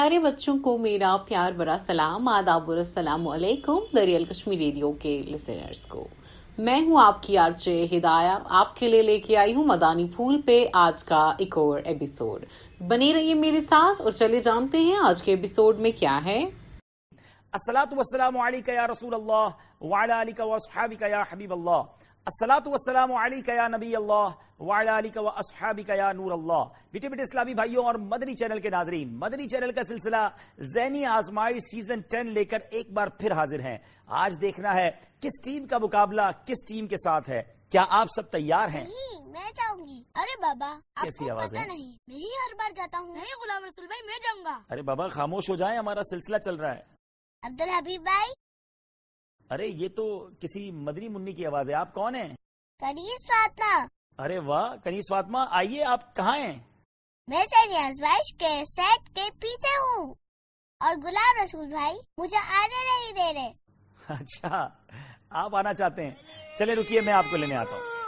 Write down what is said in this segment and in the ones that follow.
پیارے بچوں کو میرا پیار برا سلام، آداب السلام علیکم، دریال کشمیر ریڈیو کے لسنرز کو۔ میں ہوں آپ کی آرچے ہدایہ، آپ کے لیے لے کے آئی ہوں مدانی پھول پہ آج کا ایک اور ایپیسوڈ بنے رہیے میرے ساتھ اور چلے جانتے ہیں آج کے ایپیسوڈ میں کیا ہے۔ السلاۃ والسلام علیکہ یا رسول اللہ، وعلی علیکہ واصحابکہ یا حبیب اللہ۔ السلاۃ والسلام علیکہ یا نبی اللہ وعلی علیکہ واصحابکہ یا نور اللہ۔ بیٹے بیٹے اسلامی بھائیوں اور مدنی چینل کے ناظرین مدنی چینل کا سلسلہ ذہنی آزمائی سیزن ٹین لے کر ایک بار پھر حاضر ہیں۔ آج دیکھنا ہے کس ٹیم کا مقابلہ کس ٹیم کے ساتھ ہے۔ کیا آپ سب تیار ہیں؟ نہیں میں جاؤں گی ارے بابا آپ کیسی کو ہے؟ نہیں میں ہی ہر بار جاتا ہوں۔ نہیں غلام رسول بھائی میں جاؤں گا۔ ارے بابا خاموش ہو جائیں ہمارا سلسلہ چل رہا ہے۔ عبد الحبیب بھائی ارے یہ تو کسی مدنی منی کی آواز ہے۔ آپ کون ہیں؟ کریس فاطمہ۔ ارے واہ کنیس فاطمہ آئیے آپ کہاں ہیں؟ میں سیری آزمائش کے سیٹ کے پیچھے ہوں۔ اور غلام رسول بھائی مجھے آنے نہیں دے رہے۔ اچھا آپ آنا چاہتے ہیں۔ چلے رکیے میں آپ کو لینے آتا ہوں۔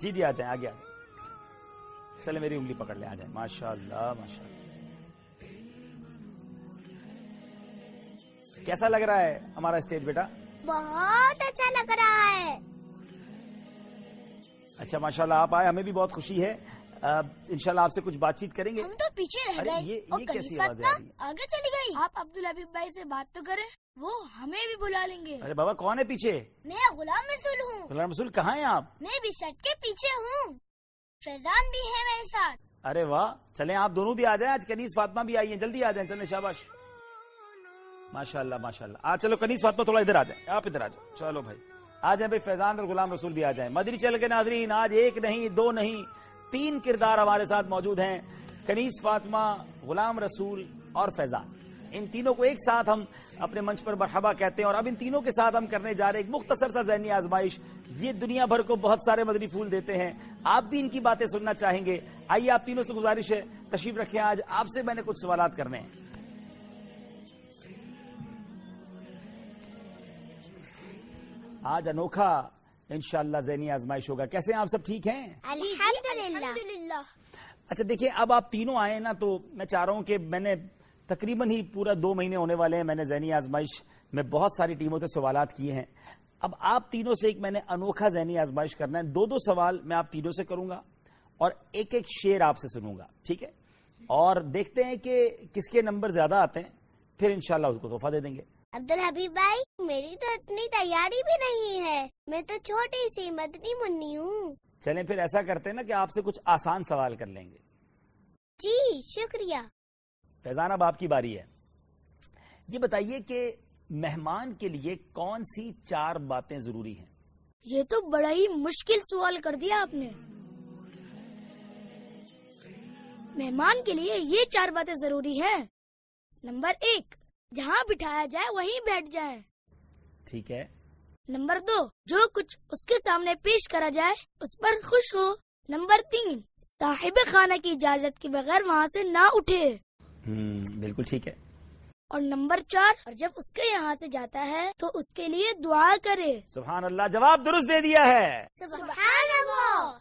جی جی آ جائیں آگے آ جائیں چلے میری انگلی پکڑ لیں آ جائیں ماشاء اللہ ماشاء اللہ کیسا لگ رہا ہے ہمارا اسٹیج بیٹا؟ بہت اچھا لگ رہا ہے۔ اچھا ماشاء اللہ آپ آئے ہمیں بھی بہت خوشی ہے۔ انشاءاللہ آپ سے کچھ بات چیت کریں گے۔ ہم تو پیچھے رہ گئے۔ یہ- کیسی کلیفت آوازیں نا آ رہی ہیں؟ آگے چلی گئی۔ آپ عبد الحبیب بھائی سے بات تو کریں وہ ہمیں بھی بلا لیں گے۔ ارے بابا کون ہے پیچھے؟ میں غلام رسول ہوں۔ غلام رسول کہاں ہیں آپ؟ میں بھی سیٹ کے پیچھے ہوں۔ فیضان بھی ہے میرے ساتھ۔ ارے واہ، چلیں آپ دونوں بھی آ جائیں، آج کنیز فاطمہ بھی آئی ہیں۔ جلدی آ جائیں، چلیں شاباش۔ ماشاء اللہ ماشاء اللہ آج چلو کنیز فاطمہ تھوڑا ادھر آ جائیں۔ آپ ادھر آ جائیں۔ چلو بھائی۔ آ جائیں بھائی، فیضان اور غلام رسول بھی آ جائیں۔ مدری چل کے ناظرین، آج ایک نہیں، دو نہیں، تین کردار ہمارے ساتھ موجود ہیں۔ کنیز فاطمہ، غلام رسول اور فیضان۔ ان تینوں کو ایک ساتھ ہم اپنے منچ پر مرحبا کہتے ہیں اور اب ان تینوں کے ساتھ ہم کرنے جا رہے ہیں ایک مختصر سا ذہنی آزمائش۔ یہ دنیا بھر کو بہت سارے مدنی پھول دیتے ہیں۔ آپ بھی ان کی باتیں سننا چاہیں گے۔ آئیے آپ تینوں سے گزارش ہے تشریف رکھیں۔ آج آپ سے میں نے کچھ سوالات کرنے ہیں۔ آج انوکھا انشاءاللہ ذہنی آزمائش ہوگا۔ کیسے ہیں آپ سب ٹھیک ہیں؟ الحمدللہ۔ اچھا دیکھیے اب آپ تینوں آئے نا تو میں چاہ رہا ہوں کہ میں نے تقریباً ہی پورا دو مہینے ہونے والے ہیں میں نے ذہنی آزمائش میں بہت ساری ٹیموں سے سوالات کیے ہیں۔ اب آپ تینوں سے ایک میں نے انوکھا ذہنی آزمائش کرنا ہے۔ دو دو سوال میں آپ تینوں سے کروں گا اور ایک ایک شعر آپ سے سنوں گا ٹھیک ہے؟ اور دیکھتے ہیں کہ کس کے نمبر زیادہ آتے ہیں پھر انشاءاللہ اس کو تحفہ دے دیں گے۔ عبد الحبیب بھائی میری تو اتنی تیاری بھی نہیں ہے۔ میں تو چھوٹی سی مدنی منی ہوں۔ چلیں پھر ایسا کرتے ہیں نا کہ آپ سے کچھ آسان سوال کر لیں گے۔ جی شکریہ۔ فیضان اب آپ کی باری ہے۔ یہ بتائیے کہ مہمان کے لیے کون سی چار باتیں ضروری ہیں؟ یہ تو بڑا ہی مشکل سوال کر دیا آپ نے۔ مہمان کے لیے یہ چار باتیں ضروری ہیں۔ نمبر ایک جہاں بٹھایا جائے وہیں بیٹھ جائے۔ ٹھیک ہے۔ نمبر دو جو کچھ اس کے سامنے پیش کرا جائے اس پر خوش ہو۔ نمبر تین صاحب خانہ کی اجازت کے بغیر وہاں سے نہ اٹھے۔ بالکل ٹھیک ہے۔ اور نمبر چار اور جب اس کے یہاں سے جاتا ہے تو اس کے لیے دعا کرے۔ سبحان اللہ جواب درست دے دیا ہے۔ سبحان اللہ۔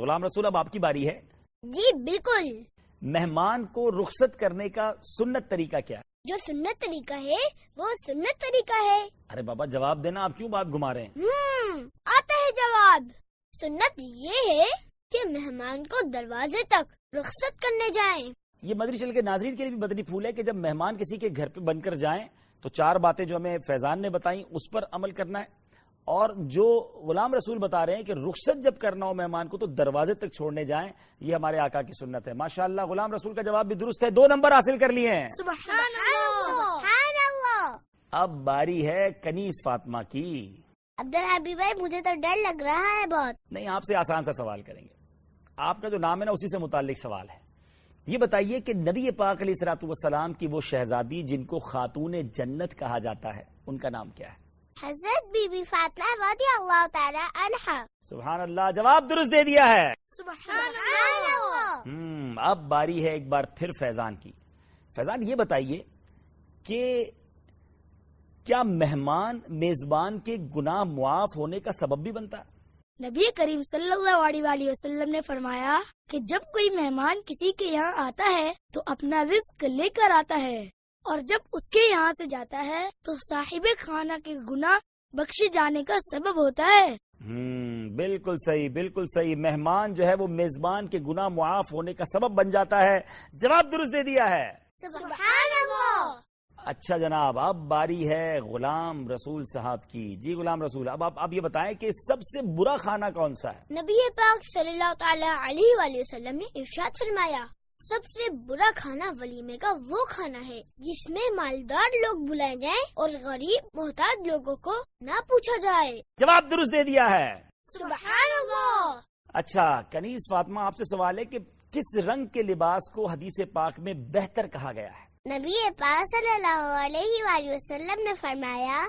غلام رسول اب آپ کی باری ہے۔ جی بالکل۔ مہمان کو رخصت کرنے کا سنت طریقہ کیا ہے؟ جو سنت طریقہ ہے وہ سنت طریقہ ہے۔ ارے بابا جواب دینا آپ کیوں بات گھما رہے ہیں؟ آتا ہے جواب۔ سنت یہ ہے کہ مہمان کو دروازے تک رخصت کرنے جائیں۔ یہ مدری چل کے ناظرین کے لیے بھی بدنی پھول ہے کہ جب مہمان کسی کے گھر پہ بن کر جائیں تو چار باتیں جو ہمیں فیضان نے بتائیں اس پر عمل کرنا ہے۔ اور جو غلام رسول بتا رہے ہیں کہ رخصت جب کرنا ہو مہمان کو تو دروازے تک چھوڑنے جائیں یہ ہمارے آقا کی سنت ہے۔ ماشاءاللہ غلام رسول کا جواب بھی درست ہے۔ دو نمبر حاصل کر لیے ہیں۔ سبحان اللہ! اب باری ہے کنیز فاطمہ کی۔ عبد الحبیب بھائی مجھے تو ڈر لگ رہا ہے بہت۔ نہیں آپ سے آسان سا سوال کریں گے۔ آپ کا جو نام ہے نا اسی سے متعلق سوال ہے۔ یہ بتائیے کہ نبی پاک علیہ سلاۃ والسلام کی وہ شہزادی جن کو خاتون جنت کہا جاتا ہے ان کا نام کیا ہے؟ حضرت بی بی فاطمہ رضی اللہ تعالی عنہ سبحان اللہ جواب درست دے دیا ہے۔ سبحان اللہ۔ ہم اب باری ہے ایک بار پھر فیضان کی۔ فیضان یہ بتائیے کہ کیا مہمان میزبان کے گناہ معاف ہونے کا سبب بھی بنتا؟ ہے نبی کریم صلی اللہ علیہ وآلہ وسلم نے فرمایا کہ جب کوئی مہمان کسی کے یہاں آتا ہے تو اپنا رزق لے کر آتا ہے اور جب اس کے یہاں سے جاتا ہے تو صاحب خانہ کے گناہ بخشے جانے کا سبب ہوتا ہے۔ بالکل صحیح بالکل صحیح۔ مہمان جو ہے وہ میزبان کے گناہ معاف ہونے کا سبب بن جاتا ہے۔ جواب درست دے دیا ہے۔ سبحان اچھا جناب اب باری ہے غلام رسول صاحب کی۔ جی غلام رسول اب آپ اب یہ بتائیں کہ سب سے برا کھانا کون سا ہے؟ نبی پاک صلی اللہ تعالی علیہ وآلہ وسلم نے ارشاد فرمایا سب سے برا کھانا ولیمے کا وہ کھانا ہے جس میں مالدار لوگ بلائے جائیں اور غریب محتاج لوگوں کو نہ پوچھا جائے۔ جواب درست دے دیا ہے۔ سبحان اللہ اچھا کنیز فاطمہ آپ سے سوال ہے کہ کس رنگ کے لباس کو حدیث پاک میں بہتر کہا گیا ہے؟ نبی پاک صلی اللہ علیہ وآلہ وسلم نے فرمایا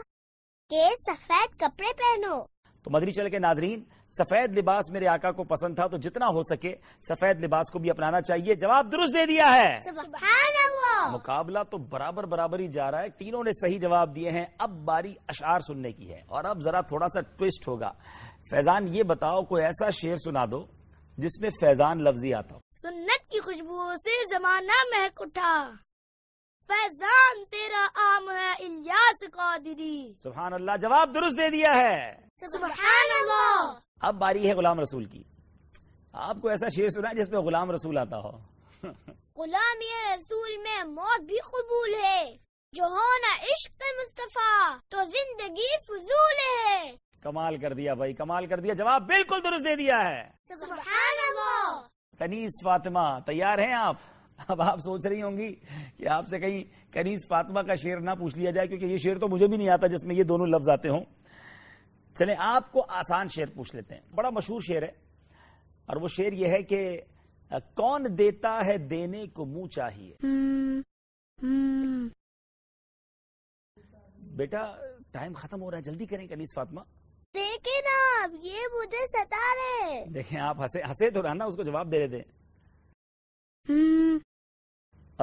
کہ سفید کپڑے پہنو۔ تو مدری چل کے ناظرین سفید لباس میرے آقا کو پسند تھا تو جتنا ہو سکے سفید لباس کو بھی اپنانا چاہیے۔ جواب درست دے دیا ہے۔ سبحان اللہ مقابلہ تو برابر برابر ہی جا رہا ہے۔ تینوں نے صحیح جواب دیے ہیں۔ اب باری اشعار سننے کی ہے۔ اور اب ذرا تھوڑا سا ٹوسٹ ہوگا۔ فیضان یہ بتاؤ کوئی ایسا شعر سنا دو جس میں فیضان لفظی آتا ہو۔ سنت کی خوشبو سے زمانہ مہک اٹھا۔ فیضان تیرا عام ہے الیاس قادری۔ سبحان اللہ جواب درست دے دیا ہے۔ سبحان اللہ اب باری ہے غلام رسول کی۔ آپ کو ایسا شعر سنا جس میں غلام رسول آتا ہو۔ غلامی رسول میں موت بھی قبول ہے۔ جو ہونا عشق مصطفیٰ تو زندگی فضول ہے۔ کمال کر دیا بھائی کمال کر دیا۔ جواب بالکل درست دے دیا ہے۔ سبحان اللہ کنیز فاطمہ تیار ہیں آپ؟ اب آپ سوچ رہی ہوں گی کہ آپ سے کہیں کنیز فاطمہ کا شعر نہ پوچھ لیا جائے کیونکہ یہ شعر تو مجھے بھی نہیں آتا جس میں یہ دونوں لفظ آتے ہوں۔ چلیں آپ کو آسان شعر پوچھ لیتے ہیں۔ بڑا مشہور شعر ہے اور وہ شعر یہ ہے کہ کون دیتا ہے دینے کو منہ چاہیے؟ بیٹا ٹائم ختم ہو رہا ہے جلدی کریں کنیز فاطمہ۔ دیکھیں نا یہ مجھے ستا رہے دیکھیں آپ ہنسے ہنسے تو رہنا اس کو جواب دے رہے تھے۔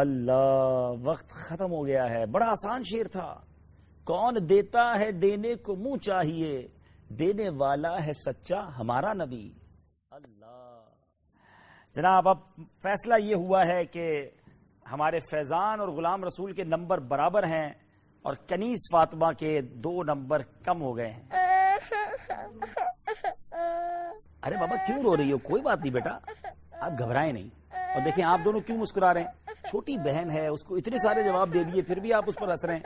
اللہ، وقت ختم ہو گیا ہے۔ بڑا آسان شیر تھا۔ کون دیتا ہے دینے کو منہ چاہیے؟ دینے والا ہے سچا ہمارا نبی۔ اللہ۔ جناب، اب فیصلہ یہ ہوا ہے کہ ہمارے فیضان اور غلام رسول کے نمبر برابر ہیں اور کنیز فاطمہ کے دو نمبر کم ہو گئے ہیں۔ ارے بابا، کیوں رو رہی ہو؟ کوئی بات نہیں بیٹا۔ آپ گھبرائیں نہیں۔ اور دیکھیں، آپ دونوں کیوں مسکرا رہے ہیں؟ چھوٹی بہن ہے، اس کو اتنے سارے جواب دے دیے، پھر بھی آپ اس پر ہنس رہے ہیں۔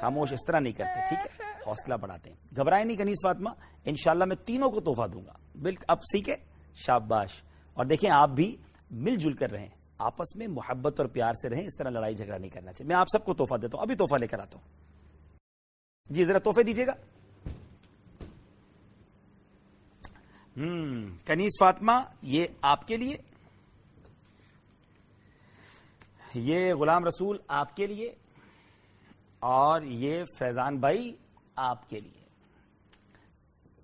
خاموش اس طرح نہیں کرتے، ٹھیک ہے؟ حوصلہ بڑھاتے ہیں۔ گھبرائے نہیں کنیز فاطمہ، انشاءاللہ میں تینوں کو تحفہ دوں گا۔ بالکل اب سیکھے شاباش۔ اور دیکھیں، آپ بھی مل جل کر رہیں، آپس میں محبت اور پیار سے رہیں، اس طرح لڑائی جھگڑا نہیں کرنا چاہیے۔ میں آپ سب کو تحفہ دیتا ہوں، ابھی تحفہ لے کر آتا ہوں۔ جی ذرا تحفے دیجیے گا۔ ہوں کنیز فاطمہ، یہ آپ کے لیے۔ یہ غلام رسول آپ کے لیے اور یہ فیضان بھائی آپ کے لیے۔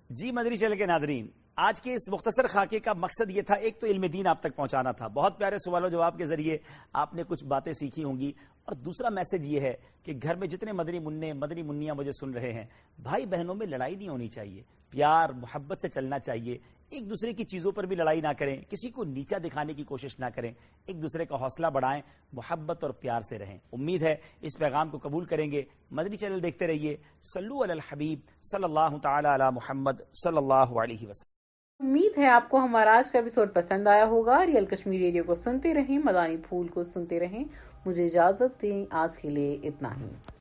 جی مدری چل کے ناظرین، آج کے اس مختصر خاکے کا مقصد یہ تھا، ایک تو علم دین آپ تک پہنچانا تھا۔ بہت پیارے سوال و جواب کے ذریعے آپ نے کچھ باتیں سیکھی ہوں گی۔ اور دوسرا میسج یہ ہے کہ گھر میں جتنے مدنی منع مدنی منیاں مجھے سن رہے ہیں، بھائی بہنوں میں لڑائی نہیں ہونی چاہیے۔ پیار، محبت سے چلنا چاہیے۔ ایک دوسرے کی چیزوں پر بھی لڑائی نہ کریں، کسی کو نیچا دکھانے کی کوشش نہ کریں، ایک دوسرے کا حوصلہ بڑھائیں، محبت اور پیار سے رہیں۔ امید ہے اس پیغام کو قبول کریں گے۔ مدنی چینل دیکھتے رہیے۔ سلو علی الحبیب صلی اللہ تعالی علی محمد صلی اللہ علیہ وسلم۔ امید ہے آپ کو ہمارا آج کا ایپیسوڈ پسند آیا ہوگا۔ ریئل کشمیر ریڈیو کو سنتے رہیں، مدانی پھول کو سنتے رہیں۔ مجھے اجازت دیں آج کے لیے اتنا ہی۔